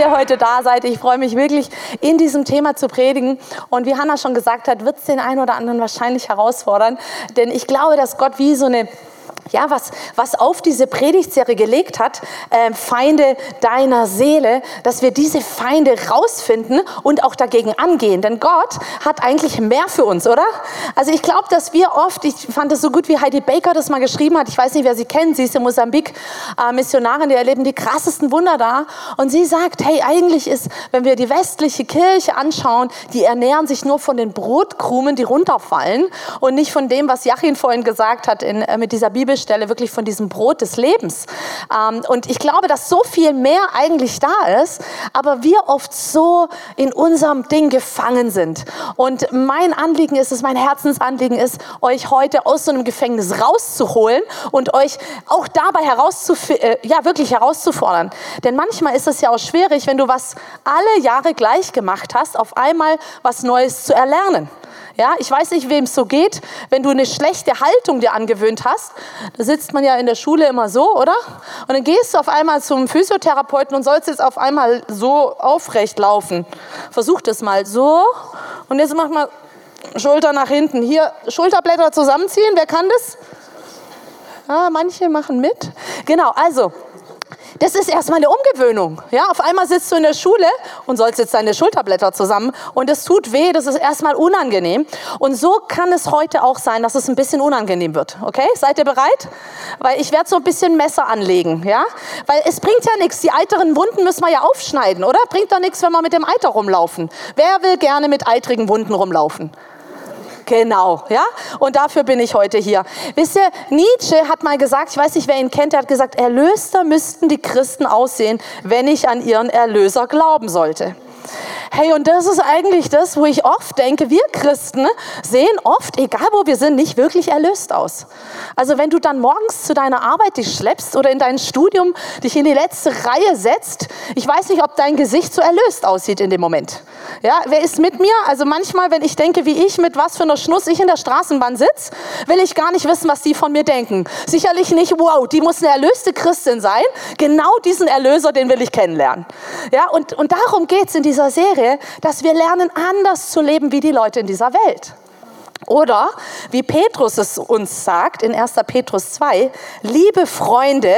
ihr heute da seid. Ich freue mich wirklich, in diesem Thema zu predigen. Und wie Hannah schon gesagt hat, wird es den einen oder anderen wahrscheinlich herausfordern. Denn ich glaube, dass Gott wie so eine ja, was, was auf diese Predigtserie gelegt hat, äh, Feinde deiner Seele, dass wir diese Feinde rausfinden und auch dagegen angehen. Denn Gott hat eigentlich mehr für uns, oder? Also ich glaube, dass wir oft, ich fand es so gut, wie Heidi Baker das mal geschrieben hat, ich weiß nicht, wer sie kennt, sie ist in Mosambik äh, Missionarin, die erleben die krassesten Wunder da. Und sie sagt, hey, eigentlich ist, wenn wir die westliche Kirche anschauen, die ernähren sich nur von den Brotkrumen, die runterfallen und nicht von dem, was Jachin vorhin gesagt hat in, äh, mit dieser Bibel Bibelstelle wirklich von diesem Brot des Lebens. Ähm, und ich glaube, dass so viel mehr eigentlich da ist, aber wir oft so in unserem Ding gefangen sind. Und mein Anliegen ist es, mein Herzensanliegen ist, euch heute aus so einem Gefängnis rauszuholen und euch auch dabei herauszuf äh, ja, wirklich herauszufordern. Denn manchmal ist es ja auch schwierig, wenn du was alle Jahre gleich gemacht hast, auf einmal was Neues zu erlernen. Ja, ich weiß nicht, wem es so geht, wenn du eine schlechte Haltung dir angewöhnt hast. Da sitzt man ja in der Schule immer so, oder? Und dann gehst du auf einmal zum Physiotherapeuten und sollst jetzt auf einmal so aufrecht laufen. Versuch das mal so. Und jetzt mach mal Schulter nach hinten. Hier Schulterblätter zusammenziehen. Wer kann das? Ja, manche machen mit. Genau, also das ist erstmal eine Umgewöhnung. Ja, auf einmal sitzt du in der Schule und sollst jetzt deine Schulterblätter zusammen und es tut weh, das ist erstmal unangenehm. Und so kann es heute auch sein, dass es ein bisschen unangenehm wird. Okay, seid ihr bereit? Weil ich werde so ein bisschen Messer anlegen, ja? Weil es bringt ja nichts, die eiteren Wunden müssen wir ja aufschneiden, oder? Bringt doch nichts, wenn wir mit dem Eiter rumlaufen. Wer will gerne mit eitrigen Wunden rumlaufen? Genau, ja. Und dafür bin ich heute hier. Wisst ihr, Nietzsche hat mal gesagt, ich weiß nicht, wer ihn kennt, er hat gesagt, erlöster müssten die Christen aussehen, wenn ich an ihren Erlöser glauben sollte. Hey, und das ist eigentlich das, wo ich oft denke, wir Christen sehen oft, egal wo wir sind, nicht wirklich erlöst aus. Also wenn du dann morgens zu deiner Arbeit dich schleppst oder in dein Studium dich in die letzte Reihe setzt, ich weiß nicht, ob dein Gesicht so erlöst aussieht in dem Moment. Ja, wer ist mit mir? Also manchmal, wenn ich denke, wie ich, mit was für einer Schnuss ich in der Straßenbahn sitze, will ich gar nicht wissen, was die von mir denken. Sicherlich nicht, wow, die muss eine erlöste Christin sein. Genau diesen Erlöser, den will ich kennenlernen. Ja, und, und darum geht's in dieser Serie, dass wir lernen, anders zu leben wie die Leute in dieser Welt. Oder wie Petrus es uns sagt in 1. Petrus 2, liebe Freunde,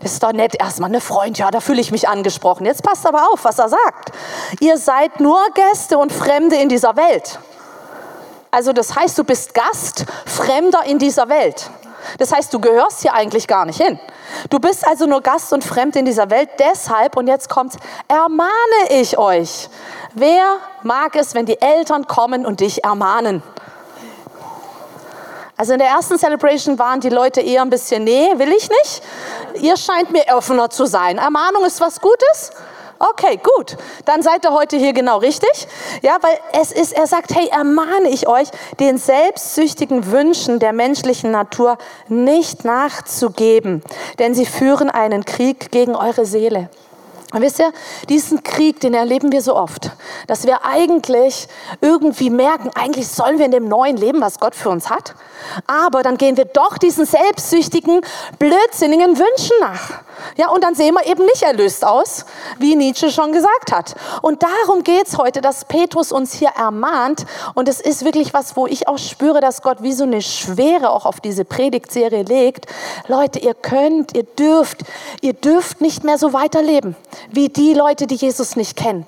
das ist doch nett, erstmal eine Freund, ja, da fühle ich mich angesprochen. Jetzt passt aber auf, was er sagt. Ihr seid nur Gäste und Fremde in dieser Welt. Also das heißt, du bist Gast, Fremder in dieser Welt. Das heißt, du gehörst hier eigentlich gar nicht hin. Du bist also nur Gast und Fremd in dieser Welt. Deshalb, und jetzt kommt, ermahne ich euch. Wer mag es, wenn die Eltern kommen und dich ermahnen? Also in der ersten Celebration waren die Leute eher ein bisschen, nee, will ich nicht. Ihr scheint mir offener zu sein. Ermahnung ist was Gutes? Okay, gut. Dann seid ihr heute hier genau richtig. Ja, weil es ist, er sagt, hey, ermahne ich euch, den selbstsüchtigen Wünschen der menschlichen Natur nicht nachzugeben, denn sie führen einen Krieg gegen eure Seele. Und wisst ihr, diesen Krieg, den erleben wir so oft, dass wir eigentlich irgendwie merken, eigentlich sollen wir in dem neuen Leben, was Gott für uns hat, aber dann gehen wir doch diesen selbstsüchtigen, blödsinnigen Wünschen nach. Ja, und dann sehen wir eben nicht erlöst aus, wie Nietzsche schon gesagt hat. Und darum geht's heute, dass Petrus uns hier ermahnt. Und es ist wirklich was, wo ich auch spüre, dass Gott wie so eine Schwere auch auf diese Predigtserie legt. Leute, ihr könnt, ihr dürft, ihr dürft nicht mehr so weiterleben wie die Leute, die Jesus nicht kennen.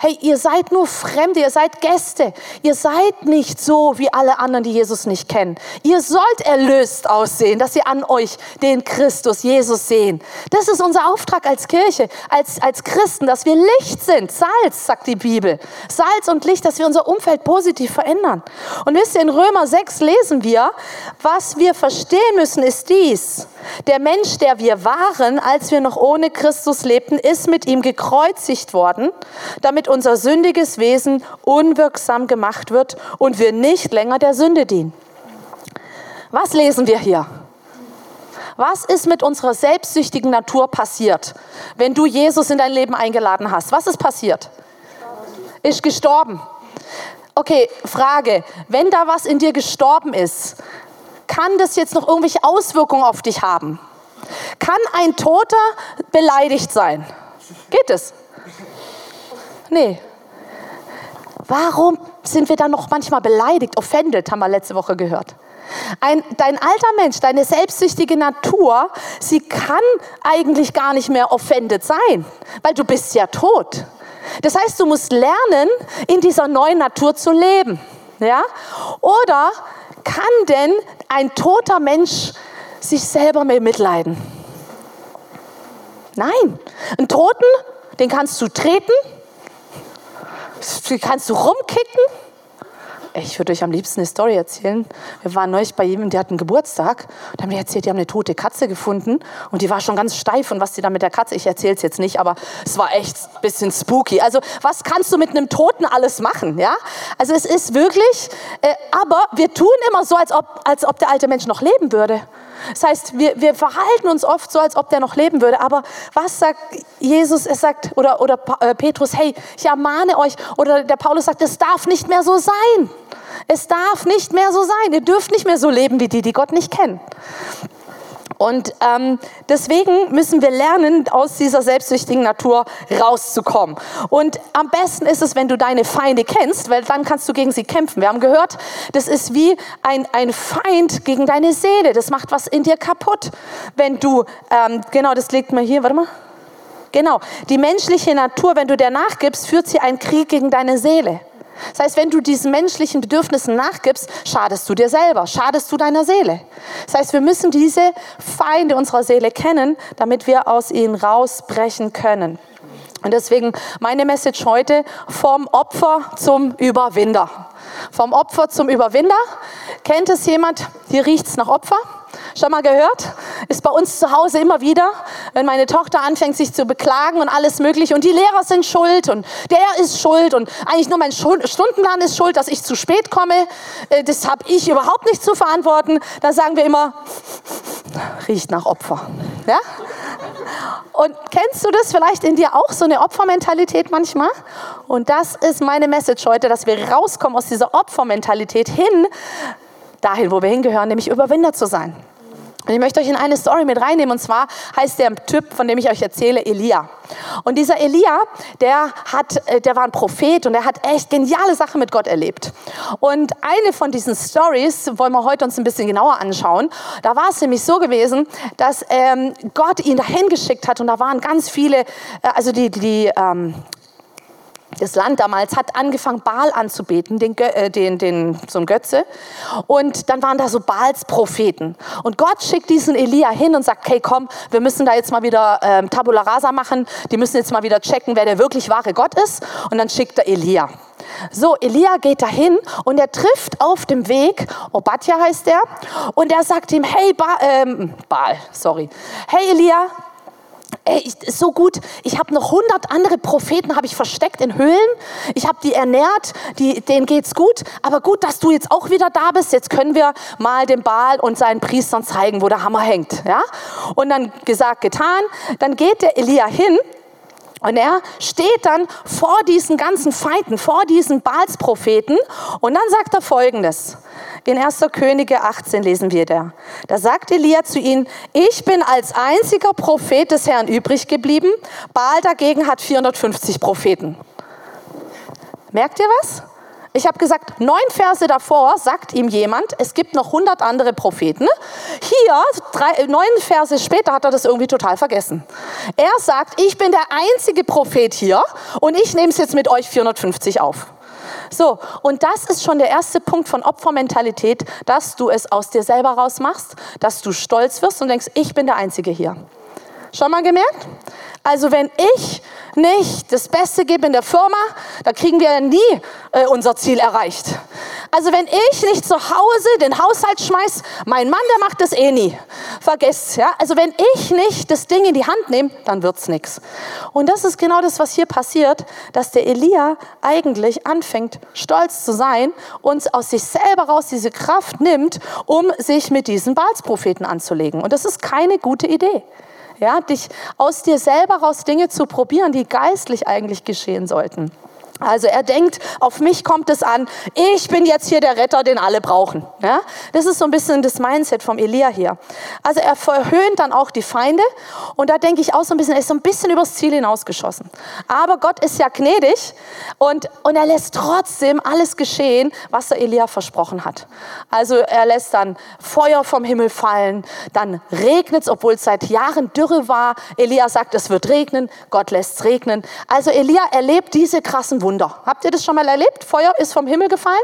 Hey, ihr seid nur Fremde, ihr seid Gäste. Ihr seid nicht so wie alle anderen, die Jesus nicht kennen. Ihr sollt erlöst aussehen, dass ihr an euch den Christus, Jesus sehen. Das ist unser Auftrag als Kirche, als, als Christen, dass wir Licht sind. Salz, sagt die Bibel. Salz und Licht, dass wir unser Umfeld positiv verändern. Und wisst ihr, in Römer 6 lesen wir, was wir verstehen müssen, ist dies. Der Mensch, der wir waren, als wir noch ohne Christus lebten, ist mit ihm gekreuzigt worden, damit damit unser sündiges Wesen unwirksam gemacht wird und wir nicht länger der Sünde dienen. Was lesen wir hier? Was ist mit unserer selbstsüchtigen Natur passiert, wenn du Jesus in dein Leben eingeladen hast? Was ist passiert? Ist gestorben. Okay, Frage. Wenn da was in dir gestorben ist, kann das jetzt noch irgendwelche Auswirkungen auf dich haben? Kann ein Toter beleidigt sein? Geht es? Nee. Warum sind wir dann noch manchmal beleidigt, offended, haben wir letzte Woche gehört? Ein, dein alter Mensch, deine selbstsüchtige Natur, sie kann eigentlich gar nicht mehr offended sein, weil du bist ja tot. Das heißt, du musst lernen, in dieser neuen Natur zu leben. Ja? Oder kann denn ein toter Mensch sich selber mehr mitleiden? Nein. Einen Toten, den kannst du treten, kannst du rumkicken, ich würde euch am liebsten eine Story erzählen. Wir waren neulich bei jemandem, der hat einen Geburtstag. Und haben mir erzählt, die haben eine tote Katze gefunden. Und die war schon ganz steif. Und was die da mit der Katze, ich erzähle es jetzt nicht, aber es war echt ein bisschen spooky. Also, was kannst du mit einem Toten alles machen? Ja? Also, es ist wirklich, äh, aber wir tun immer so, als ob, als ob der alte Mensch noch leben würde. Das heißt, wir, wir verhalten uns oft so, als ob der noch leben würde. Aber was sagt Jesus? Er sagt, oder, oder äh, Petrus, hey, ich ermahne euch. Oder der Paulus sagt, es darf nicht mehr so sein. Es darf nicht mehr so sein. Ihr dürft nicht mehr so leben wie die, die Gott nicht kennen. Und ähm, deswegen müssen wir lernen, aus dieser selbstsüchtigen Natur rauszukommen. Und am besten ist es, wenn du deine Feinde kennst, weil dann kannst du gegen sie kämpfen. Wir haben gehört, das ist wie ein, ein Feind gegen deine Seele. Das macht was in dir kaputt. Wenn du, ähm, genau, das legt man hier, warte mal. Genau, die menschliche Natur, wenn du der nachgibst, führt sie einen Krieg gegen deine Seele. Das heißt, wenn du diesen menschlichen Bedürfnissen nachgibst, schadest du dir selber, schadest du deiner Seele. Das heißt, wir müssen diese Feinde unserer Seele kennen, damit wir aus ihnen rausbrechen können. Und deswegen meine Message heute vom Opfer zum Überwinder. Vom Opfer zum Überwinder. Kennt es jemand? Hier riecht es nach Opfer. Schon mal gehört? Ist bei uns zu Hause immer wieder, wenn meine Tochter anfängt, sich zu beklagen und alles Mögliche. Und die Lehrer sind schuld und der ist schuld und eigentlich nur mein Stundenplan ist schuld, dass ich zu spät komme. Äh, das habe ich überhaupt nicht zu verantworten. Da sagen wir immer, riecht nach Opfer. Ja? Und kennst du das vielleicht in dir auch, so eine Opfermentalität manchmal? Und das ist meine Message heute, dass wir rauskommen aus dieser Opfermentalität hin, dahin, wo wir hingehören, nämlich Überwinder zu sein. Und ich möchte euch in eine Story mit reinnehmen. Und zwar heißt der Typ, von dem ich euch erzähle, Elia. Und dieser Elia, der, hat, äh, der war ein Prophet und er hat echt geniale Sachen mit Gott erlebt. Und eine von diesen Stories wollen wir heute uns ein bisschen genauer anschauen. Da war es nämlich so gewesen, dass ähm, Gott ihn dahin geschickt hat und da waren ganz viele, äh, also die, die ähm, das Land damals hat angefangen, Baal anzubeten, den, äh, den, den, so ein Götze. Und dann waren da so Baals Propheten. Und Gott schickt diesen Elia hin und sagt, hey komm, wir müssen da jetzt mal wieder ähm, Tabula Rasa machen. Die müssen jetzt mal wieder checken, wer der wirklich wahre Gott ist. Und dann schickt er Elia. So, Elia geht dahin und er trifft auf dem Weg, Obadja heißt er, und er sagt ihm, hey ba ähm, Baal, sorry, hey Elia, Ey, ich, so gut. Ich habe noch hundert andere Propheten habe ich versteckt in Höhlen. Ich habe die ernährt, die, denen geht's gut. Aber gut, dass du jetzt auch wieder da bist. Jetzt können wir mal dem Baal und seinen Priestern zeigen, wo der Hammer hängt. Ja? Und dann gesagt, getan. Dann geht der Elia hin und er steht dann vor diesen ganzen Feinden, vor diesen Baalspropheten und dann sagt er folgendes. In 1. Könige 18 lesen wir da. Da sagt Elia zu ihnen, ich bin als einziger Prophet des Herrn übrig geblieben. Baal dagegen hat 450 Propheten. Merkt ihr was? Ich habe gesagt, neun Verse davor sagt ihm jemand, es gibt noch 100 andere Propheten. Hier, drei, neun Verse später, hat er das irgendwie total vergessen. Er sagt, ich bin der einzige Prophet hier und ich nehme es jetzt mit euch 450 auf. So, und das ist schon der erste Punkt von Opfermentalität, dass du es aus dir selber rausmachst, dass du stolz wirst und denkst, ich bin der Einzige hier. Schon mal gemerkt? Also wenn ich nicht das Beste gebe in der Firma, da kriegen wir nie äh, unser Ziel erreicht. Also wenn ich nicht zu Hause den Haushalt schmeiß, mein Mann, der macht das eh nie. Vergesst, ja? Also wenn ich nicht das Ding in die Hand nehme, dann wird's nichts. Und das ist genau das, was hier passiert, dass der Elia eigentlich anfängt, stolz zu sein und aus sich selber raus diese Kraft nimmt, um sich mit diesen Baalspropheten anzulegen. Und das ist keine gute Idee. Ja, dich aus dir selber raus Dinge zu probieren, die geistlich eigentlich geschehen sollten. Also er denkt, auf mich kommt es an, ich bin jetzt hier der Retter, den alle brauchen. Ja? Das ist so ein bisschen das Mindset vom Elia hier. Also er verhöhnt dann auch die Feinde und da denke ich auch so ein bisschen, er ist so ein bisschen übers Ziel hinausgeschossen. Aber Gott ist ja gnädig und, und er lässt trotzdem alles geschehen, was der Elia versprochen hat. Also er lässt dann Feuer vom Himmel fallen, dann regnet es, obwohl es seit Jahren Dürre war. Elia sagt, es wird regnen, Gott lässt es regnen. Also Elia erlebt diese krassen Wunder. Habt ihr das schon mal erlebt? Feuer ist vom Himmel gefallen?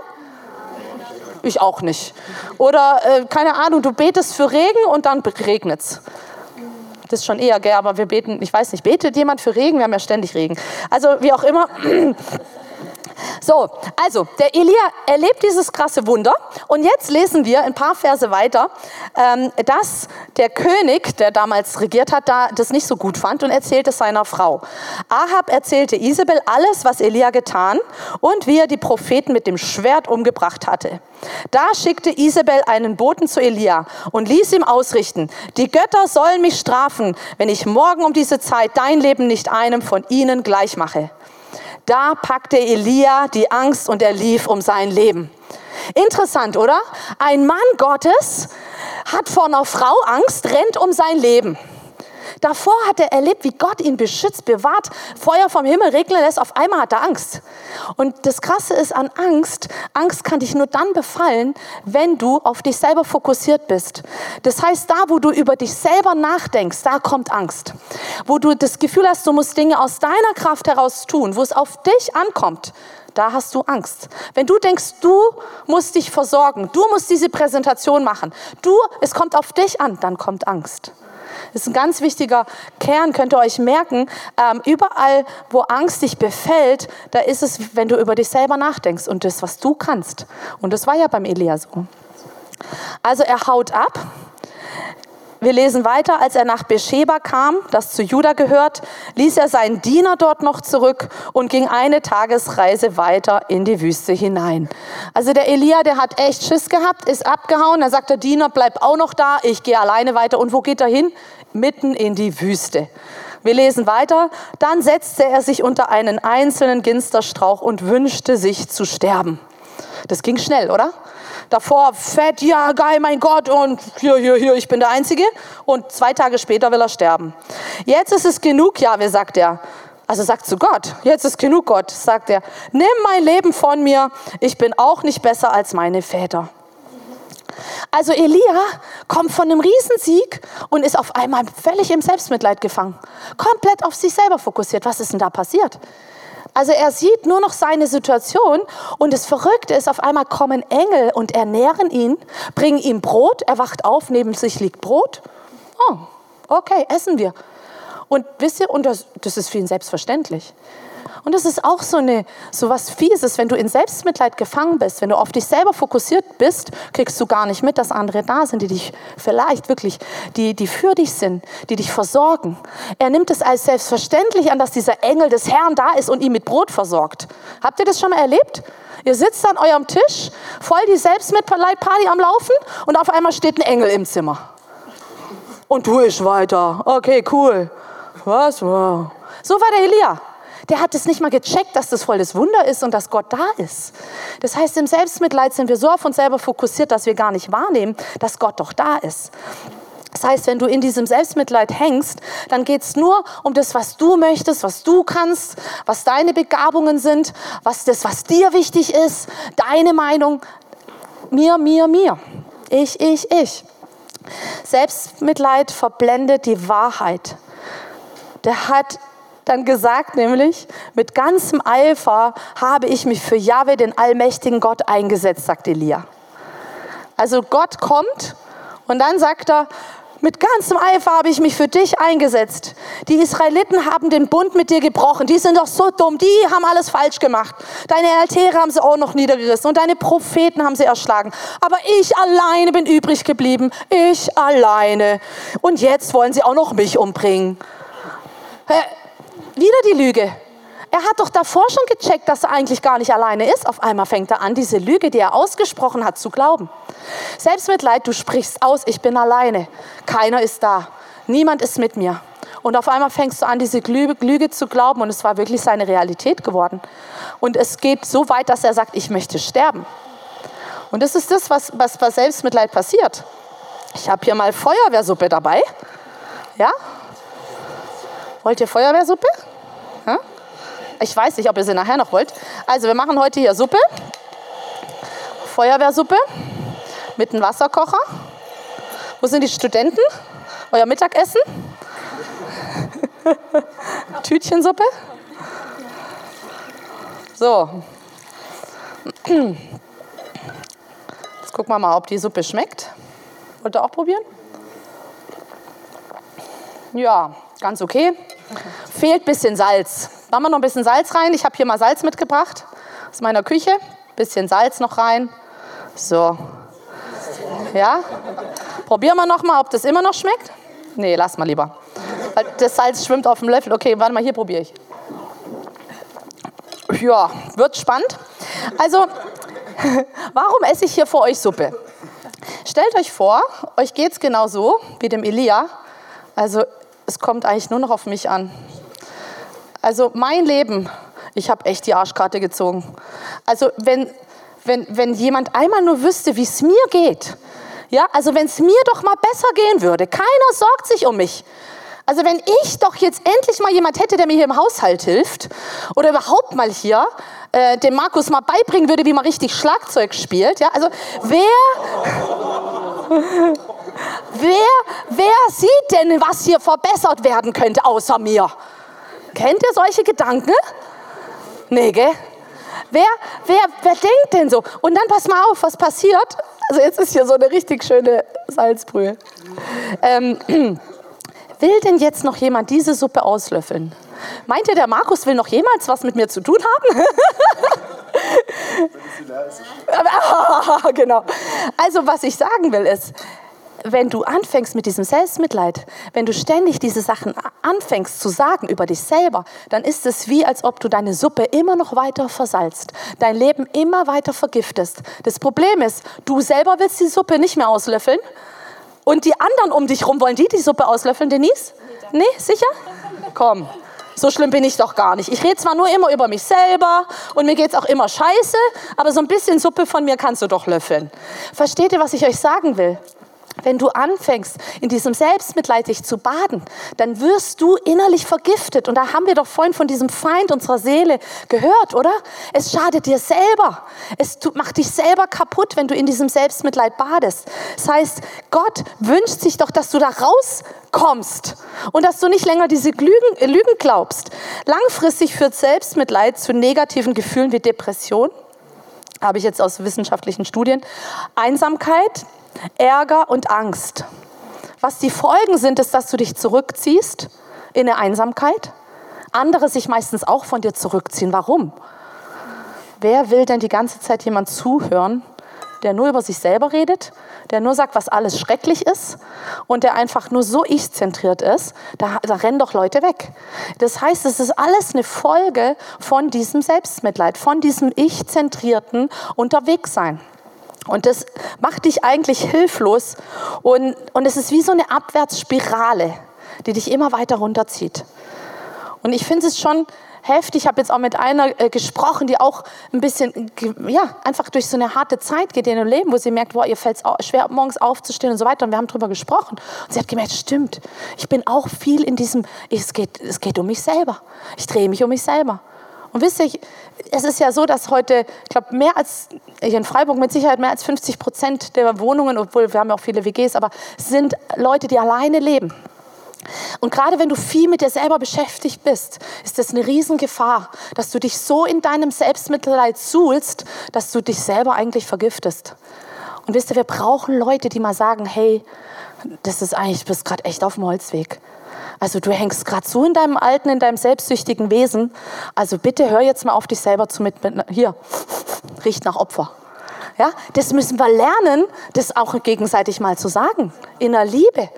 Ich auch nicht. Oder, äh, keine Ahnung, du betest für Regen und dann regnet es. Das ist schon eher, gell, aber wir beten, ich weiß nicht, betet jemand für Regen? Wir haben ja ständig Regen. Also, wie auch immer. So, also der Elia erlebt dieses krasse Wunder und jetzt lesen wir ein paar Verse weiter, ähm, dass der König, der damals regiert hat, da das nicht so gut fand und erzählt es seiner Frau. Ahab erzählte Isabel alles, was Elia getan und wie er die Propheten mit dem Schwert umgebracht hatte. Da schickte Isabel einen Boten zu Elia und ließ ihm ausrichten, die Götter sollen mich strafen, wenn ich morgen um diese Zeit dein Leben nicht einem von ihnen gleich mache. Da packte Elia die Angst und er lief um sein Leben. Interessant, oder? Ein Mann Gottes hat vor einer Frau Angst, rennt um sein Leben. Davor hat er erlebt, wie Gott ihn beschützt, bewahrt, Feuer vom Himmel regnen lässt. Auf einmal hat er Angst. Und das Krasse ist an Angst, Angst kann dich nur dann befallen, wenn du auf dich selber fokussiert bist. Das heißt, da, wo du über dich selber nachdenkst, da kommt Angst. Wo du das Gefühl hast, du musst Dinge aus deiner Kraft heraus tun, wo es auf dich ankommt, da hast du Angst. Wenn du denkst, du musst dich versorgen, du musst diese Präsentation machen, du, es kommt auf dich an, dann kommt Angst. Das ist ein ganz wichtiger Kern, könnt ihr euch merken. Ähm, überall, wo Angst dich befällt, da ist es, wenn du über dich selber nachdenkst und das, was du kannst. Und das war ja beim Elia so. Also er haut ab. Wir lesen weiter, als er nach Beersheba kam, das zu Juda gehört, ließ er seinen Diener dort noch zurück und ging eine Tagesreise weiter in die Wüste hinein. Also der Elia, der hat echt Schiss gehabt, ist abgehauen. Dann sagt der Diener, bleib auch noch da, ich gehe alleine weiter. Und wo geht er hin? Mitten in die Wüste. Wir lesen weiter. Dann setzte er sich unter einen einzelnen Ginsterstrauch und wünschte sich zu sterben. Das ging schnell, oder? Davor fett, ja geil, mein Gott und hier, hier, hier, ich bin der Einzige. Und zwei Tage später will er sterben. Jetzt ist es genug, Jahwe, sagt er. Also sagt zu Gott, jetzt ist genug Gott, sagt er, nimm mein Leben von mir, ich bin auch nicht besser als meine Väter. Also Elia kommt von einem Riesensieg und ist auf einmal völlig im Selbstmitleid gefangen. Komplett auf sich selber fokussiert. Was ist denn da passiert? Also er sieht nur noch seine Situation und das Verrückte ist, auf einmal kommen Engel und ernähren ihn, bringen ihm Brot, er wacht auf, neben sich liegt Brot. Oh, okay, essen wir. Und wisst ihr, und das, das ist für ihn selbstverständlich. Und das ist auch so, eine, so was Fieses, wenn du in Selbstmitleid gefangen bist, wenn du auf dich selber fokussiert bist, kriegst du gar nicht mit, dass andere da sind, die dich vielleicht wirklich, die, die für dich sind, die dich versorgen. Er nimmt es als selbstverständlich an, dass dieser Engel des Herrn da ist und ihn mit Brot versorgt. Habt ihr das schon mal erlebt? Ihr sitzt an eurem Tisch, voll die Selbstmitleid-Party am Laufen und auf einmal steht ein Engel im Zimmer. Und du isch weiter. Okay, cool. Was? So war der Elia der hat es nicht mal gecheckt, dass das voll das Wunder ist und dass Gott da ist. Das heißt, im Selbstmitleid sind wir so auf uns selber fokussiert, dass wir gar nicht wahrnehmen, dass Gott doch da ist. Das heißt, wenn du in diesem Selbstmitleid hängst, dann geht es nur um das, was du möchtest, was du kannst, was deine Begabungen sind, was das, was dir wichtig ist, deine Meinung. Mir, mir, mir. Ich, ich, ich. Selbstmitleid verblendet die Wahrheit. Der hat dann gesagt, nämlich, mit ganzem Eifer habe ich mich für Jahwe, den allmächtigen Gott, eingesetzt, sagt Elia. Also Gott kommt und dann sagt er, mit ganzem Eifer habe ich mich für dich eingesetzt. Die Israeliten haben den Bund mit dir gebrochen. Die sind doch so dumm. Die haben alles falsch gemacht. Deine Altäre haben sie auch noch niedergerissen und deine Propheten haben sie erschlagen. Aber ich alleine bin übrig geblieben. Ich alleine. Und jetzt wollen sie auch noch mich umbringen. Wieder die Lüge. Er hat doch davor schon gecheckt, dass er eigentlich gar nicht alleine ist. Auf einmal fängt er an, diese Lüge, die er ausgesprochen hat, zu glauben. Selbstmitleid, du sprichst aus, ich bin alleine. Keiner ist da. Niemand ist mit mir. Und auf einmal fängst du an, diese Lüge zu glauben und es war wirklich seine Realität geworden. Und es geht so weit, dass er sagt, ich möchte sterben. Und das ist das, was, was bei Selbstmitleid passiert. Ich habe hier mal Feuerwehrsuppe dabei. Ja? Wollt ihr Feuerwehrsuppe? Ich weiß nicht, ob ihr sie nachher noch wollt. Also wir machen heute hier Suppe. Feuerwehrsuppe mit einem Wasserkocher. Wo sind die Studenten? Euer Mittagessen? Tütchensuppe? So. Jetzt gucken wir mal, ob die Suppe schmeckt. Wollt ihr auch probieren? Ja, ganz okay. Fehlt ein bisschen Salz. Machen wir noch ein bisschen Salz rein. Ich habe hier mal Salz mitgebracht aus meiner Küche. Bisschen Salz noch rein. So. Ja? Probieren wir noch mal, ob das immer noch schmeckt. Nee, lass mal lieber. Weil das Salz schwimmt auf dem Löffel. Okay, warte mal, hier probiere ich. Ja, wird spannend. Also, warum esse ich hier vor euch Suppe? Stellt euch vor, euch geht es genau so wie dem Elia. Also es kommt eigentlich nur noch auf mich an. Also mein Leben, ich habe echt die Arschkarte gezogen. Also wenn, wenn, wenn jemand einmal nur wüsste, wie es mir geht, ja, also wenn es mir doch mal besser gehen würde, keiner sorgt sich um mich. Also wenn ich doch jetzt endlich mal jemand hätte, der mir hier im Haushalt hilft oder überhaupt mal hier äh, dem Markus mal beibringen würde, wie man richtig Schlagzeug spielt. Ja? Also wer, wer, wer sieht denn, was hier verbessert werden könnte außer mir? Kennt ihr solche Gedanken? Nee, gell? Wer, wer, wer denkt denn so? Und dann pass mal auf, was passiert. Also jetzt ist hier so eine richtig schöne Salzbrühe. Ähm, will denn jetzt noch jemand diese Suppe auslöffeln? Meint ihr, der Markus will noch jemals was mit mir zu tun haben? genau. Also was ich sagen will ist, wenn du anfängst mit diesem Selbstmitleid, wenn du ständig diese Sachen anfängst zu sagen über dich selber, dann ist es wie, als ob du deine Suppe immer noch weiter versalzt, dein Leben immer weiter vergiftest. Das Problem ist, du selber willst die Suppe nicht mehr auslöffeln und die anderen um dich herum wollen die die Suppe auslöffeln, Denise? Nee, sicher? Komm, so schlimm bin ich doch gar nicht. Ich rede zwar nur immer über mich selber und mir geht es auch immer scheiße, aber so ein bisschen Suppe von mir kannst du doch löffeln. Versteht ihr, was ich euch sagen will? Wenn du anfängst, in diesem Selbstmitleid dich zu baden, dann wirst du innerlich vergiftet. Und da haben wir doch vorhin von diesem Feind unserer Seele gehört, oder? Es schadet dir selber. Es macht dich selber kaputt, wenn du in diesem Selbstmitleid badest. Das heißt, Gott wünscht sich doch, dass du da rauskommst und dass du nicht länger diese Lügen, äh, Lügen glaubst. Langfristig führt Selbstmitleid zu negativen Gefühlen wie Depression. Habe ich jetzt aus wissenschaftlichen Studien. Einsamkeit, Ärger und Angst. Was die Folgen sind, ist, dass du dich zurückziehst in eine Einsamkeit. Andere sich meistens auch von dir zurückziehen. Warum? Wer will denn die ganze Zeit jemand zuhören, der nur über sich selber redet, der nur sagt, was alles schrecklich ist und der einfach nur so ich-zentriert ist, da, da rennen doch Leute weg. Das heißt, es ist alles eine Folge von diesem Selbstmitleid, von diesem ich-zentrierten Unterwegssein. Und das macht dich eigentlich hilflos und, und es ist wie so eine Abwärtsspirale, die dich immer weiter runterzieht. Und ich finde es schon heftig. Ich habe jetzt auch mit einer äh, gesprochen, die auch ein bisschen, ja, einfach durch so eine harte Zeit geht in ihrem Leben, wo sie merkt, boah, ihr fällt es schwer, morgens aufzustehen und so weiter. Und wir haben darüber gesprochen. Und sie hat gemerkt, stimmt, ich bin auch viel in diesem, es geht, es geht um mich selber. Ich drehe mich um mich selber. Und wisst ihr, es ist ja so, dass heute, ich glaube, mehr als, hier in Freiburg mit Sicherheit mehr als 50 Prozent der Wohnungen, obwohl wir haben ja auch viele WGs, aber sind Leute, die alleine leben. Und gerade wenn du viel mit dir selber beschäftigt bist, ist das eine Riesengefahr, dass du dich so in deinem Selbstmitleid suhlst, dass du dich selber eigentlich vergiftest. Und wisst ihr, wir brauchen Leute, die mal sagen, hey, das ist eigentlich, du bist gerade echt auf dem Holzweg. Also du hängst gerade so in deinem alten, in deinem selbstsüchtigen Wesen. Also bitte hör jetzt mal auf dich selber zu mit, hier, riecht nach Opfer. Ja, das müssen wir lernen, das auch gegenseitig mal zu sagen, in der Liebe.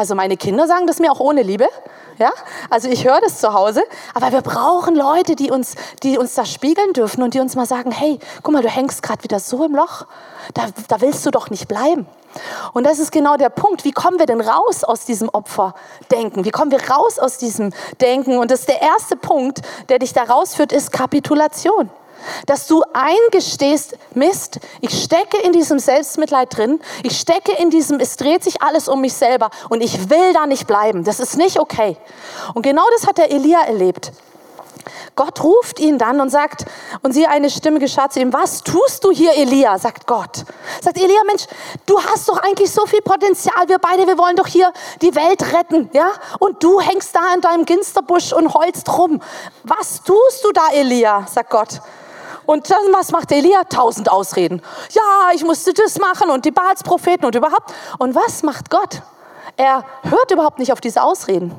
Also meine Kinder sagen das mir auch ohne Liebe. Ja? Also ich höre das zu Hause, aber wir brauchen Leute, die uns, die uns das spiegeln dürfen und die uns mal sagen, hey, guck mal, du hängst gerade wieder so im Loch, da, da willst du doch nicht bleiben. Und das ist genau der Punkt. Wie kommen wir denn raus aus diesem Opferdenken? Wie kommen wir raus aus diesem Denken? Und das ist der erste Punkt, der dich da rausführt, ist Kapitulation. Dass du eingestehst, Mist, ich stecke in diesem Selbstmitleid drin, ich stecke in diesem, es dreht sich alles um mich selber und ich will da nicht bleiben. Das ist nicht okay. Und genau das hat der Elia erlebt. Gott ruft ihn dann und sagt, und sie eine Stimme geschah zu ihm, was tust du hier, Elia? Sagt Gott. Sagt Elia, Mensch, du hast doch eigentlich so viel Potenzial, wir beide, wir wollen doch hier die Welt retten, ja? Und du hängst da in deinem Ginsterbusch und heulst rum. Was tust du da, Elia? Sagt Gott. Und dann, was macht Elia? Tausend Ausreden. Ja, ich musste das machen und die Baalspropheten und überhaupt. Und was macht Gott? Er hört überhaupt nicht auf diese Ausreden.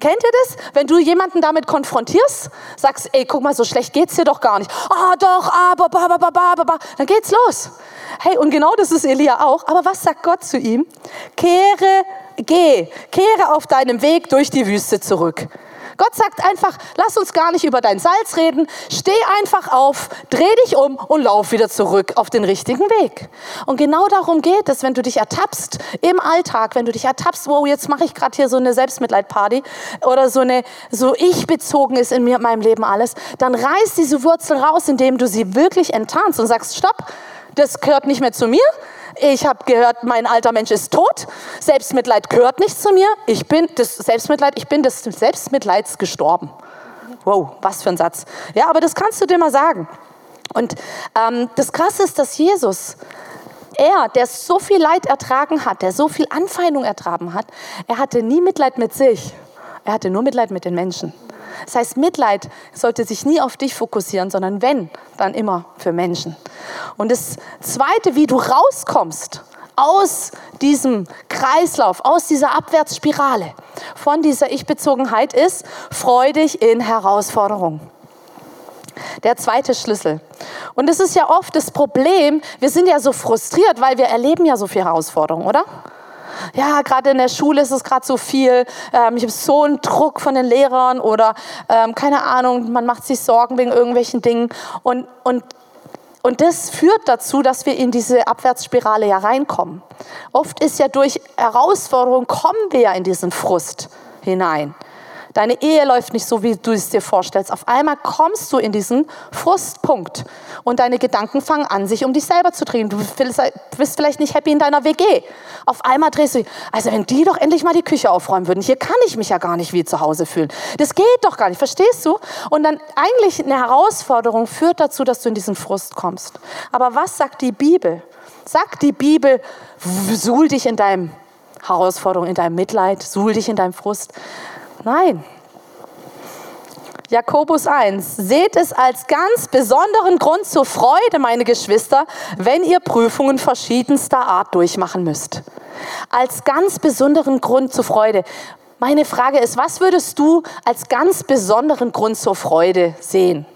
Kennt ihr das? Wenn du jemanden damit konfrontierst, sagst, ey, guck mal, so schlecht geht's dir doch gar nicht. Ah, oh, doch, aber, ba, ba, ba, ba, ba, dann geht's los. Hey, und genau das ist Elia auch. Aber was sagt Gott zu ihm? Kehre, geh, kehre auf deinem Weg durch die Wüste zurück. Gott sagt einfach, lass uns gar nicht über dein Salz reden, steh einfach auf, dreh dich um und lauf wieder zurück auf den richtigen Weg. Und genau darum geht es, wenn du dich ertappst im Alltag, wenn du dich ertappst, wow, jetzt mache ich gerade hier so eine Selbstmitleidparty oder so eine, so ich bezogen ist in mir, in meinem Leben alles, dann reiß diese Wurzel raus, indem du sie wirklich enttarnst und sagst, stopp, das gehört nicht mehr zu mir, ich habe gehört, mein alter Mensch ist tot. Selbstmitleid gehört nicht zu mir. Ich bin das Selbstmitleid, ich bin des Selbstmitleids gestorben. Wow, was für ein Satz. Ja, aber das kannst du dir mal sagen. Und ähm, das Krasse ist, dass Jesus, er, der so viel Leid ertragen hat, der so viel Anfeindung ertragen hat, er hatte nie Mitleid mit sich. Er hatte nur Mitleid mit den Menschen. Das heißt, Mitleid sollte sich nie auf dich fokussieren, sondern wenn, dann immer für Menschen. Und das Zweite, wie du rauskommst aus diesem Kreislauf, aus dieser Abwärtsspirale von dieser Ich-Bezogenheit ist, freu dich in Herausforderungen. Der zweite Schlüssel. Und das ist ja oft das Problem, wir sind ja so frustriert, weil wir erleben ja so viel Herausforderungen, oder? Ja, gerade in der Schule ist es gerade so viel, ähm, ich habe so einen Druck von den Lehrern oder ähm, keine Ahnung, man macht sich Sorgen wegen irgendwelchen Dingen und, und und das führt dazu, dass wir in diese Abwärtsspirale ja reinkommen. Oft ist ja durch Herausforderungen kommen wir ja in diesen Frust hinein. Deine Ehe läuft nicht so, wie du es dir vorstellst. Auf einmal kommst du in diesen Frustpunkt und deine Gedanken fangen an, sich um dich selber zu drehen. Du bist vielleicht nicht happy in deiner WG. Auf einmal drehst du, also wenn die doch endlich mal die Küche aufräumen würden, hier kann ich mich ja gar nicht wie zu Hause fühlen. Das geht doch gar nicht, verstehst du? Und dann eigentlich eine Herausforderung führt dazu, dass du in diesen Frust kommst. Aber was sagt die Bibel? Sagt die Bibel, suhl dich in deinem Herausforderung, in deinem Mitleid, suhl dich in deinem Frust. Nein. Jakobus 1. Seht es als ganz besonderen Grund zur Freude, meine Geschwister, wenn ihr Prüfungen verschiedenster Art durchmachen müsst. Als ganz besonderen Grund zur Freude. Meine Frage ist, was würdest du als ganz besonderen Grund zur Freude sehen?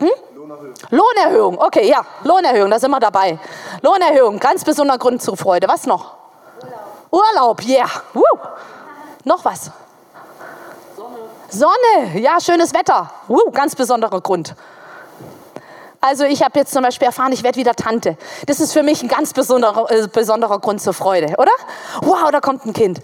Hm? Lohnerhöhung. Okay, ja, Lohnerhöhung, da sind wir dabei. Lohnerhöhung, ganz besonderer Grund zur Freude. Was noch? Urlaub, yeah. Woo. Noch was? Sonne. Sonne, ja, schönes Wetter. Woo, ganz besonderer Grund. Also ich habe jetzt zum Beispiel erfahren, ich werde wieder Tante. Das ist für mich ein ganz besonderer, äh, besonderer Grund zur Freude, oder? Wow, da kommt ein Kind.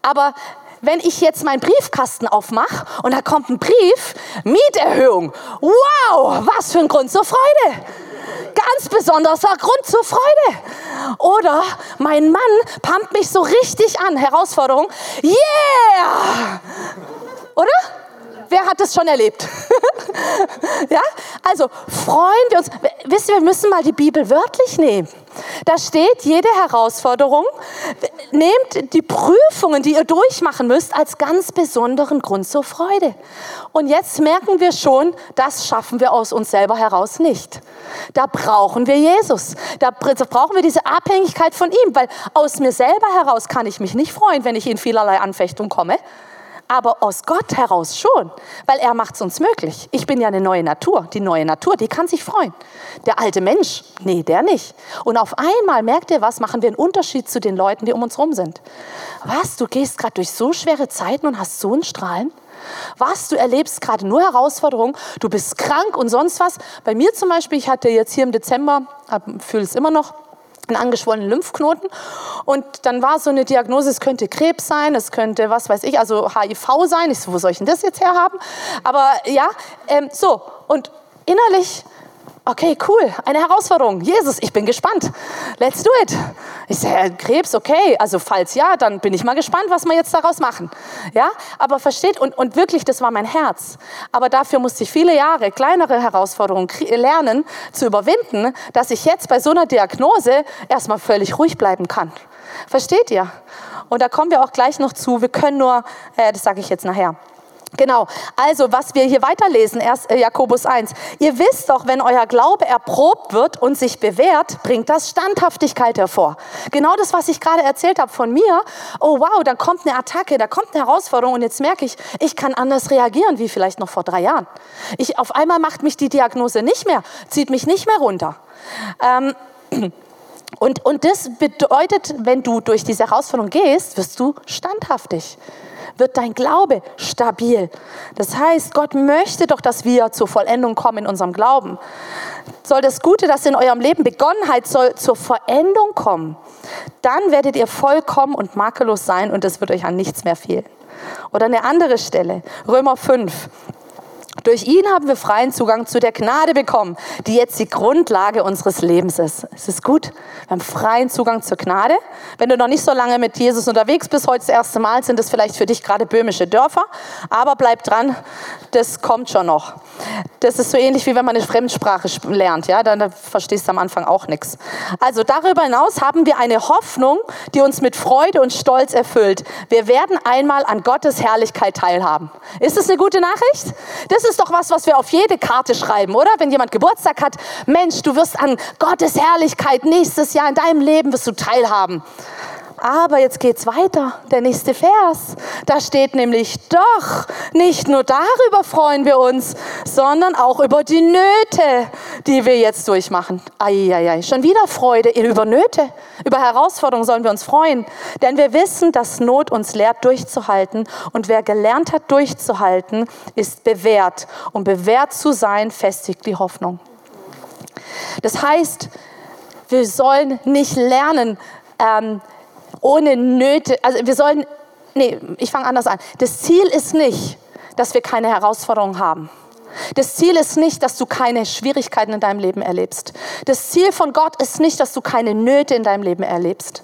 Aber wenn ich jetzt meinen Briefkasten aufmache und da kommt ein Brief, Mieterhöhung. Wow, was für ein Grund zur Freude ganz besonderer Grund zur Freude. Oder mein Mann pumpt mich so richtig an. Herausforderung. Yeah! Oder? Wer hat das schon erlebt? ja? Also freuen wir uns. Wisst ihr, wir müssen mal die Bibel wörtlich nehmen. Da steht jede Herausforderung, nehmt die Prüfungen, die ihr durchmachen müsst, als ganz besonderen Grund zur Freude. Und jetzt merken wir schon, das schaffen wir aus uns selber heraus nicht. Da brauchen wir Jesus. Da brauchen wir diese Abhängigkeit von ihm, weil aus mir selber heraus kann ich mich nicht freuen, wenn ich in vielerlei Anfechtung komme. Aber aus Gott heraus schon, weil er macht es uns möglich. Ich bin ja eine neue Natur. Die neue Natur, die kann sich freuen. Der alte Mensch, nee, der nicht. Und auf einmal merkt ihr was, machen wir einen Unterschied zu den Leuten, die um uns rum sind. Was, du gehst gerade durch so schwere Zeiten und hast so einen Strahlen? Was, du erlebst gerade nur Herausforderungen, du bist krank und sonst was. Bei mir zum Beispiel, ich hatte jetzt hier im Dezember, fühle es immer noch, einen angeschwollenen Lymphknoten. Und dann war so eine Diagnose, es könnte Krebs sein, es könnte, was weiß ich, also HIV sein. Ich so, wo soll ich denn das jetzt herhaben? Aber ja, ähm, so. Und innerlich okay, cool, eine Herausforderung. Jesus, ich bin gespannt. Let's do it. Ich sage, Krebs, okay, also falls ja, dann bin ich mal gespannt, was wir jetzt daraus machen. Ja, aber versteht, und, und wirklich, das war mein Herz. Aber dafür musste ich viele Jahre kleinere Herausforderungen lernen, zu überwinden, dass ich jetzt bei so einer Diagnose erstmal völlig ruhig bleiben kann. Versteht ihr? Und da kommen wir auch gleich noch zu. Wir können nur, äh, das sage ich jetzt nachher. Genau, also was wir hier weiterlesen, erst äh, Jakobus 1. Ihr wisst doch, wenn euer Glaube erprobt wird und sich bewährt, bringt das Standhaftigkeit hervor. Genau das, was ich gerade erzählt habe von mir. Oh wow, da kommt eine Attacke, da kommt eine Herausforderung und jetzt merke ich, ich kann anders reagieren wie vielleicht noch vor drei Jahren. Ich, auf einmal macht mich die Diagnose nicht mehr, zieht mich nicht mehr runter. Ähm, und, und das bedeutet, wenn du durch diese Herausforderung gehst, wirst du standhaftig wird dein Glaube stabil. Das heißt, Gott möchte doch, dass wir zur Vollendung kommen in unserem Glauben. Soll das Gute, das in eurem Leben begonnen hat, soll zur Vollendung kommen, dann werdet ihr vollkommen und makellos sein und es wird euch an nichts mehr fehlen. Oder eine andere Stelle, Römer 5. Durch ihn haben wir freien Zugang zu der Gnade bekommen, die jetzt die Grundlage unseres Lebens ist. Es ist gut. Wir haben freien Zugang zur Gnade. Wenn du noch nicht so lange mit Jesus unterwegs bist, heute das erste Mal, sind es vielleicht für dich gerade böhmische Dörfer. Aber bleib dran, das kommt schon noch. Das ist so ähnlich wie wenn man eine Fremdsprache lernt. Ja, dann verstehst du am Anfang auch nichts. Also darüber hinaus haben wir eine Hoffnung, die uns mit Freude und Stolz erfüllt. Wir werden einmal an Gottes Herrlichkeit teilhaben. Ist das eine gute Nachricht? Das das ist doch was, was wir auf jede Karte schreiben, oder? Wenn jemand Geburtstag hat, Mensch, du wirst an Gottes Herrlichkeit nächstes Jahr in deinem Leben wirst du teilhaben. Aber jetzt geht's weiter. Der nächste Vers. Da steht nämlich doch, nicht nur darüber freuen wir uns, sondern auch über die Nöte, die wir jetzt durchmachen. Eieiei, schon wieder Freude über Nöte, über Herausforderungen sollen wir uns freuen. Denn wir wissen, dass Not uns lehrt, durchzuhalten. Und wer gelernt hat, durchzuhalten, ist bewährt. Und bewährt zu sein, festigt die Hoffnung. Das heißt, wir sollen nicht lernen, ähm, ohne Nöte, also wir sollen, nee, ich fange anders an. Das Ziel ist nicht, dass wir keine Herausforderungen haben. Das Ziel ist nicht, dass du keine Schwierigkeiten in deinem Leben erlebst. Das Ziel von Gott ist nicht, dass du keine Nöte in deinem Leben erlebst.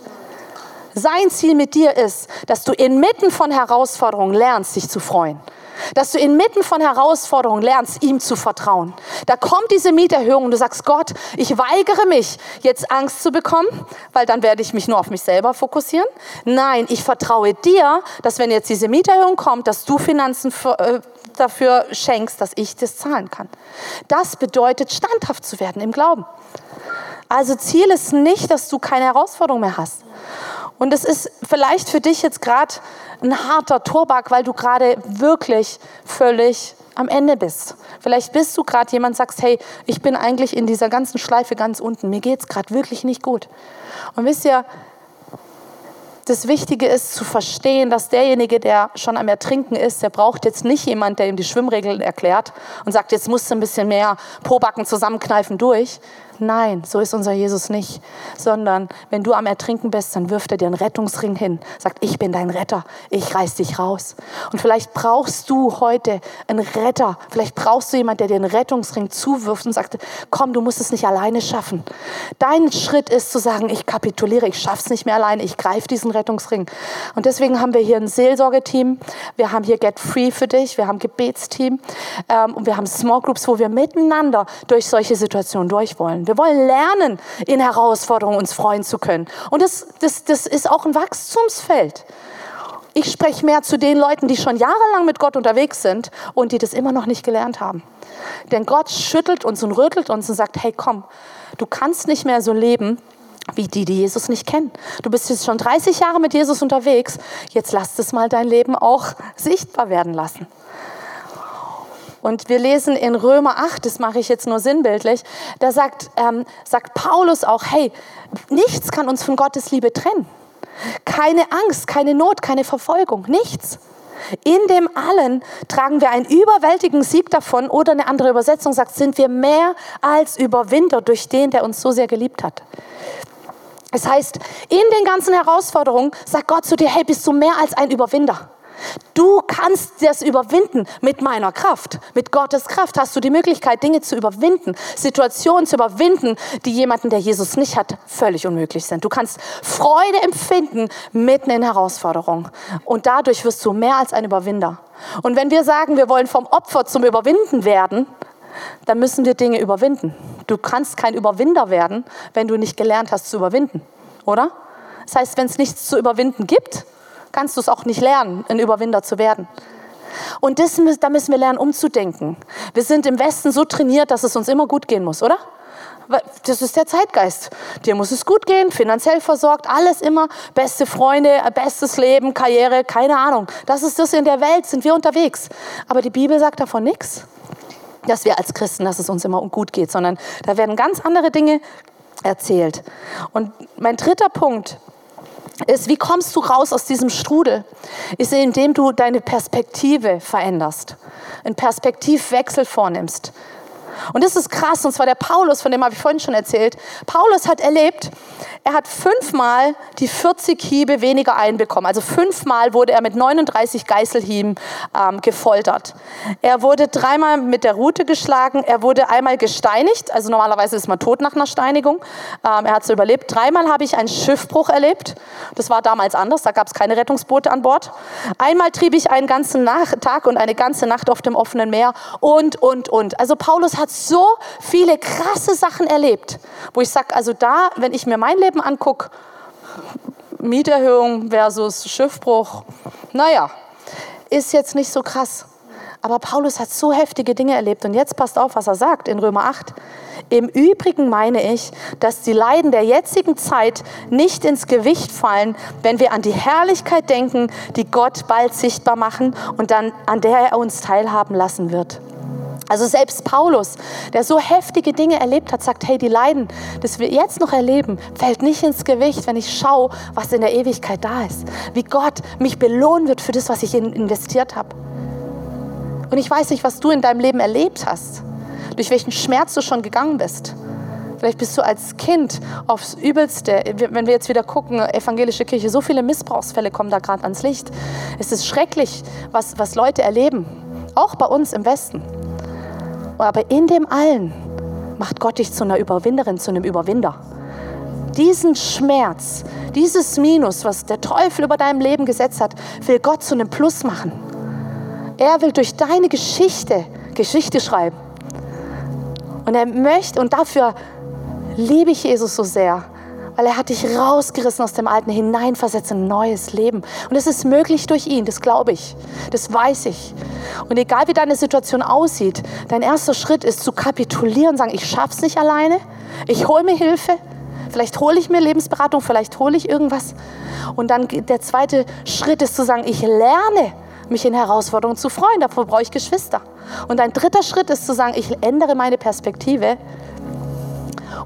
Sein Ziel mit dir ist, dass du inmitten von Herausforderungen lernst, dich zu freuen. Dass du inmitten von Herausforderungen lernst, ihm zu vertrauen. Da kommt diese Mieterhöhung und du sagst, Gott, ich weigere mich, jetzt Angst zu bekommen, weil dann werde ich mich nur auf mich selber fokussieren. Nein, ich vertraue dir, dass wenn jetzt diese Mieterhöhung kommt, dass du Finanzen für, äh, dafür schenkst, dass ich das zahlen kann. Das bedeutet, standhaft zu werden im Glauben. Also Ziel ist nicht, dass du keine Herausforderung mehr hast. Und es ist vielleicht für dich jetzt gerade ein harter Torback, weil du gerade wirklich völlig am Ende bist. Vielleicht bist du gerade jemand, sagst, hey, ich bin eigentlich in dieser ganzen Schleife ganz unten. Mir geht es gerade wirklich nicht gut. Und wisst ihr, das Wichtige ist zu verstehen, dass derjenige, der schon am Ertrinken ist, der braucht jetzt nicht jemand, der ihm die Schwimmregeln erklärt und sagt, jetzt musst du ein bisschen mehr Pobacken zusammenkneifen durch, Nein, so ist unser Jesus nicht. Sondern wenn du am Ertrinken bist, dann wirft er dir einen Rettungsring hin, sagt, ich bin dein Retter, ich reiß dich raus. Und vielleicht brauchst du heute einen Retter, vielleicht brauchst du jemanden, der dir einen Rettungsring zuwirft und sagt, komm, du musst es nicht alleine schaffen. Dein Schritt ist zu sagen, ich kapituliere, ich schaff's nicht mehr alleine, ich greife diesen Rettungsring. Und deswegen haben wir hier ein Seelsorgeteam, wir haben hier Get Free für dich, wir haben ein Gebetsteam ähm, und wir haben Small Groups, wo wir miteinander durch solche Situationen durch wollen. Wir wollen lernen, in Herausforderungen uns freuen zu können. Und das, das, das ist auch ein Wachstumsfeld. Ich spreche mehr zu den Leuten, die schon jahrelang mit Gott unterwegs sind und die das immer noch nicht gelernt haben. Denn Gott schüttelt uns und rüttelt uns und sagt, hey komm, du kannst nicht mehr so leben, wie die, die Jesus nicht kennen. Du bist jetzt schon 30 Jahre mit Jesus unterwegs. Jetzt lass es mal dein Leben auch sichtbar werden lassen. Und wir lesen in Römer 8, das mache ich jetzt nur sinnbildlich, da sagt, ähm, sagt Paulus auch, hey, nichts kann uns von Gottes Liebe trennen. Keine Angst, keine Not, keine Verfolgung, nichts. In dem allen tragen wir einen überwältigen Sieg davon oder eine andere Übersetzung sagt, sind wir mehr als Überwinder durch den, der uns so sehr geliebt hat. Es heißt, in den ganzen Herausforderungen sagt Gott zu dir, hey, bist du mehr als ein Überwinder. Du kannst das überwinden mit meiner Kraft. Mit Gottes Kraft hast du die Möglichkeit, Dinge zu überwinden, Situationen zu überwinden, die jemanden, der Jesus nicht hat, völlig unmöglich sind. Du kannst Freude empfinden mitten in Herausforderungen. Und dadurch wirst du mehr als ein Überwinder. Und wenn wir sagen, wir wollen vom Opfer zum Überwinden werden, dann müssen wir Dinge überwinden. Du kannst kein Überwinder werden, wenn du nicht gelernt hast zu überwinden, oder? Das heißt, wenn es nichts zu überwinden gibt, kannst du es auch nicht lernen, ein Überwinder zu werden. Und das, da müssen wir lernen, umzudenken. Wir sind im Westen so trainiert, dass es uns immer gut gehen muss, oder? Das ist der Zeitgeist. Dir muss es gut gehen, finanziell versorgt, alles immer, beste Freunde, bestes Leben, Karriere, keine Ahnung. Das ist das in der Welt, sind wir unterwegs. Aber die Bibel sagt davon nichts, dass wir als Christen, dass es uns immer gut geht, sondern da werden ganz andere Dinge erzählt. Und mein dritter Punkt ist, wie kommst du raus aus diesem Strudel? Ist, indem du deine Perspektive veränderst, einen Perspektivwechsel vornimmst. Und das ist krass, und zwar der Paulus, von dem habe ich vorhin schon erzählt. Paulus hat erlebt, er hat fünfmal die 40 Hiebe weniger einbekommen. Also fünfmal wurde er mit 39 Geißelhieben ähm, gefoltert. Er wurde dreimal mit der Rute geschlagen. Er wurde einmal gesteinigt. Also normalerweise ist man tot nach einer Steinigung. Ähm, er hat es überlebt. Dreimal habe ich einen Schiffbruch erlebt. Das war damals anders. Da gab es keine Rettungsboote an Bord. Einmal trieb ich einen ganzen Tag und eine ganze Nacht auf dem offenen Meer und, und, und. Also Paulus hat so viele krasse Sachen erlebt, wo ich sage, also da, wenn ich mir mein Leben angucke, Mieterhöhung versus Schiffbruch, naja, ist jetzt nicht so krass. Aber Paulus hat so heftige Dinge erlebt. Und jetzt passt auf, was er sagt in Römer 8. Im Übrigen meine ich, dass die Leiden der jetzigen Zeit nicht ins Gewicht fallen, wenn wir an die Herrlichkeit denken, die Gott bald sichtbar machen und dann an der er uns teilhaben lassen wird. Also selbst Paulus, der so heftige Dinge erlebt hat, sagt, hey, die Leiden, das wir jetzt noch erleben, fällt nicht ins Gewicht, wenn ich schaue, was in der Ewigkeit da ist. Wie Gott mich belohnen wird für das, was ich investiert habe. Und ich weiß nicht, was du in deinem Leben erlebt hast, durch welchen Schmerz du schon gegangen bist. Vielleicht bist du als Kind aufs Übelste, wenn wir jetzt wieder gucken, evangelische Kirche, so viele Missbrauchsfälle kommen da gerade ans Licht. Es ist schrecklich, was, was Leute erleben, auch bei uns im Westen. Aber in dem allen macht Gott dich zu einer Überwinderin, zu einem Überwinder. Diesen Schmerz, dieses Minus, was der Teufel über deinem Leben gesetzt hat, will Gott zu einem Plus machen. Er will durch deine Geschichte Geschichte schreiben. Und er möchte, und dafür liebe ich Jesus so sehr, weil er hat dich rausgerissen aus dem Alten, hineinversetzt in ein neues Leben. Und es ist möglich durch ihn, das glaube ich, das weiß ich. Und egal wie deine Situation aussieht, dein erster Schritt ist zu kapitulieren, sagen, ich schaff's nicht alleine, ich hole mir Hilfe, vielleicht hole ich mir Lebensberatung, vielleicht hole ich irgendwas. Und dann der zweite Schritt ist zu sagen, ich lerne mich in Herausforderungen zu freuen, dafür brauche ich Geschwister. Und ein dritter Schritt ist zu sagen, ich ändere meine Perspektive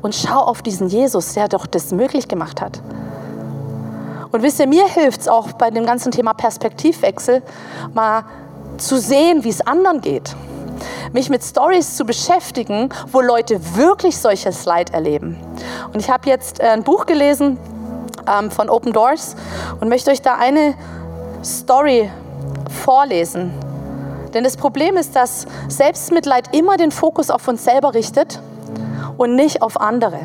und schau auf diesen Jesus, der doch das möglich gemacht hat. Und wisst ihr, mir hilft es auch bei dem ganzen Thema Perspektivwechsel, mal zu sehen, wie es anderen geht. Mich mit Stories zu beschäftigen, wo Leute wirklich solches Leid erleben. Und ich habe jetzt äh, ein Buch gelesen ähm, von Open Doors und möchte euch da eine Story vorlesen. Denn das Problem ist, dass Selbstmitleid immer den Fokus auf uns selber richtet und nicht auf andere.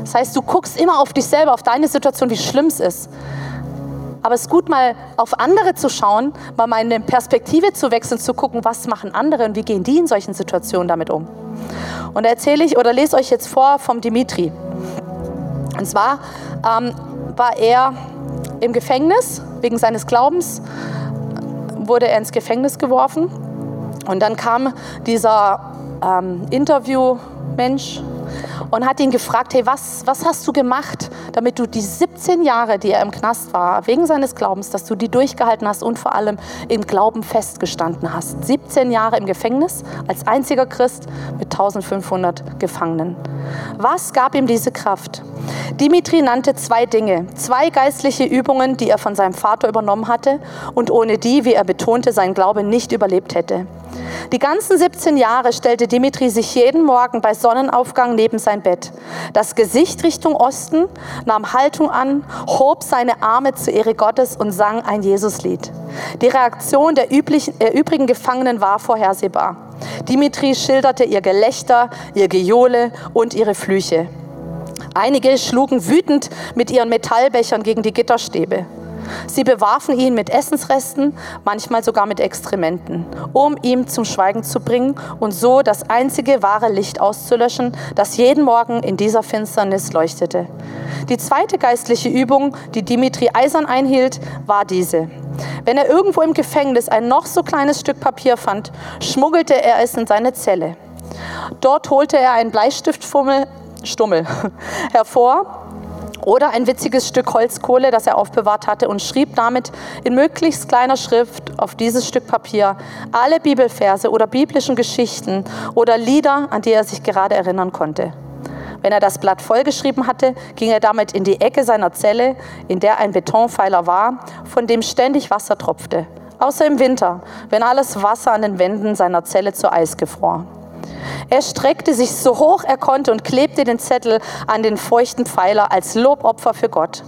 Das heißt, du guckst immer auf dich selber, auf deine Situation, wie schlimm es ist. Aber es ist gut, mal auf andere zu schauen, mal meine Perspektive zu wechseln, zu gucken, was machen andere und wie gehen die in solchen Situationen damit um. Und da erzähle ich oder lese euch jetzt vor vom Dimitri. Und zwar ähm, war er im Gefängnis wegen seines Glaubens, wurde er ins Gefängnis geworfen. Und dann kam dieser ähm, Interview Mensch. und hat ihn gefragt, hey, was, was hast du gemacht, damit du die 17 Jahre, die er im Knast war, wegen seines Glaubens, dass du die durchgehalten hast und vor allem im Glauben festgestanden hast. 17 Jahre im Gefängnis als einziger Christ mit 1500 Gefangenen. Was gab ihm diese Kraft? Dimitri nannte zwei Dinge, zwei geistliche Übungen, die er von seinem Vater übernommen hatte und ohne die, wie er betonte, sein Glaube nicht überlebt hätte. Die ganzen 17 Jahre stellte Dimitri sich jeden Morgen bei Sonnenaufgang neben sein Bett. Das Gesicht Richtung Osten, nahm Haltung an, hob seine Arme zur Ehre Gottes und sang ein Jesuslied. Die Reaktion der, üblichen, der übrigen Gefangenen war vorhersehbar. Dimitri schilderte ihr Gelächter, ihr Gejohle und ihre Flüche. Einige schlugen wütend mit ihren Metallbechern gegen die Gitterstäbe. Sie bewarfen ihn mit Essensresten, manchmal sogar mit Exkrementen, um ihn zum Schweigen zu bringen und so das einzige wahre Licht auszulöschen, das jeden Morgen in dieser Finsternis leuchtete. Die zweite geistliche Übung, die Dimitri eisern einhielt, war diese. Wenn er irgendwo im Gefängnis ein noch so kleines Stück Papier fand, schmuggelte er es in seine Zelle. Dort holte er einen Bleistiftfummel Stummel hervor oder ein witziges Stück Holzkohle, das er aufbewahrt hatte und schrieb damit in möglichst kleiner Schrift auf dieses Stück Papier alle Bibelverse oder biblischen Geschichten oder Lieder, an die er sich gerade erinnern konnte. Wenn er das Blatt vollgeschrieben hatte, ging er damit in die Ecke seiner Zelle, in der ein Betonpfeiler war, von dem ständig Wasser tropfte. Außer im Winter, wenn alles Wasser an den Wänden seiner Zelle zu Eis gefror. Er streckte sich so hoch er konnte und klebte den Zettel an den feuchten Pfeiler als Lobopfer für Gott.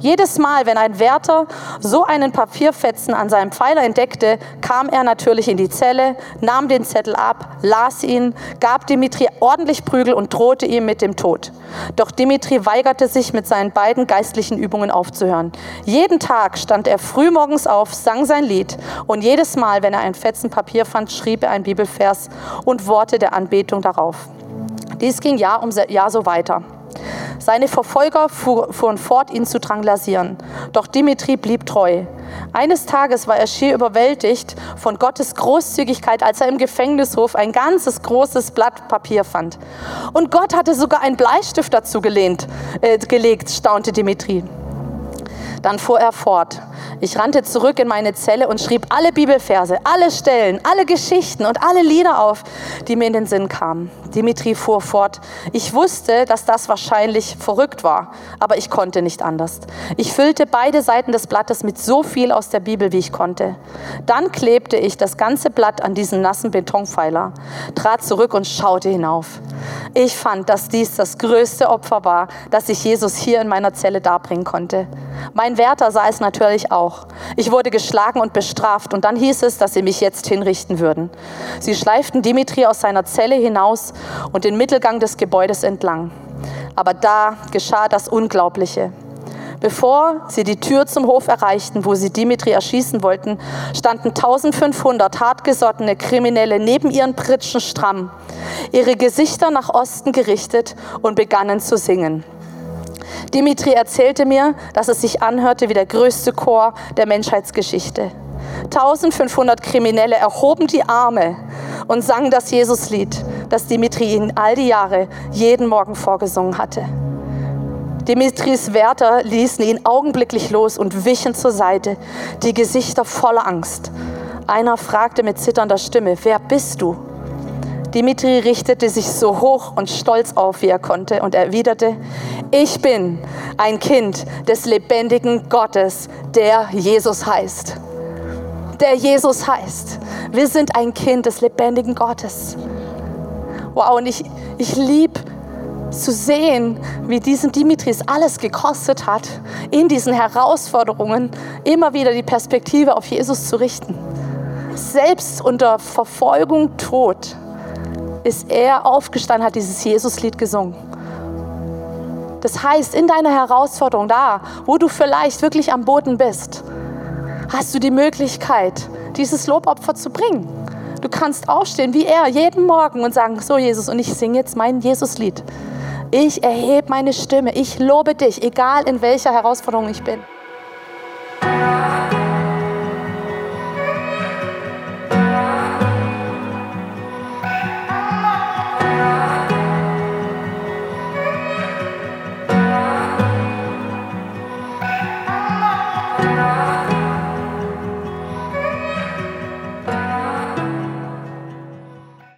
Jedes Mal, wenn ein Wärter so einen Papierfetzen an seinem Pfeiler entdeckte, kam er natürlich in die Zelle, nahm den Zettel ab, las ihn, gab Dimitri ordentlich Prügel und drohte ihm mit dem Tod. Doch Dimitri weigerte sich, mit seinen beiden geistlichen Übungen aufzuhören. Jeden Tag stand er frühmorgens auf, sang sein Lied und jedes Mal, wenn er ein Fetzen Papier fand, schrieb er ein Bibelvers und Worte der Anbetung darauf. Dies ging Jahr um Jahr so weiter. Seine Verfolger fuhren fort, ihn zu dranglasieren. Doch Dimitri blieb treu. Eines Tages war er schier überwältigt von Gottes Großzügigkeit, als er im Gefängnishof ein ganzes großes Blatt Papier fand. Und Gott hatte sogar einen Bleistift dazu gelehnt, äh, gelegt, staunte Dimitri. Dann fuhr er fort. Ich rannte zurück in meine Zelle und schrieb alle Bibelverse, alle Stellen, alle Geschichten und alle Lieder auf, die mir in den Sinn kamen. Dimitri fuhr fort. Ich wusste, dass das wahrscheinlich verrückt war, aber ich konnte nicht anders. Ich füllte beide Seiten des Blattes mit so viel aus der Bibel, wie ich konnte. Dann klebte ich das ganze Blatt an diesen nassen Betonpfeiler, trat zurück und schaute hinauf. Ich fand, dass dies das größte Opfer war, das ich Jesus hier in meiner Zelle darbringen konnte. Mein Wärter sah es natürlich auch. Ich wurde geschlagen und bestraft und dann hieß es, dass sie mich jetzt hinrichten würden. Sie schleiften Dimitri aus seiner Zelle hinaus und den Mittelgang des Gebäudes entlang. Aber da geschah das Unglaubliche. Bevor sie die Tür zum Hof erreichten, wo sie Dimitri erschießen wollten, standen 1500 hartgesottene Kriminelle neben ihren Pritschen stramm, ihre Gesichter nach Osten gerichtet und begannen zu singen. Dimitri erzählte mir, dass es sich anhörte wie der größte Chor der Menschheitsgeschichte. 1500 Kriminelle erhoben die Arme und sangen das Jesuslied, das Dimitri ihnen all die Jahre jeden Morgen vorgesungen hatte. Dimitris Wärter ließen ihn augenblicklich los und wichen zur Seite, die Gesichter voller Angst. Einer fragte mit zitternder Stimme, wer bist du? Dimitri richtete sich so hoch und stolz auf, wie er konnte, und erwiderte, ich bin ein Kind des lebendigen Gottes, der Jesus heißt. Der Jesus heißt. Wir sind ein Kind des lebendigen Gottes. Wow, und ich, ich liebe zu sehen, wie diesen Dimitris alles gekostet hat, in diesen Herausforderungen immer wieder die Perspektive auf Jesus zu richten. Selbst unter Verfolgung, Tod, ist er aufgestanden, hat dieses Jesuslied gesungen. Das heißt, in deiner Herausforderung, da, wo du vielleicht wirklich am Boden bist, hast du die Möglichkeit, dieses Lobopfer zu bringen. Du kannst aufstehen wie er jeden Morgen und sagen, so Jesus, und ich singe jetzt mein Jesuslied. Ich erhebe meine Stimme, ich lobe dich, egal in welcher Herausforderung ich bin.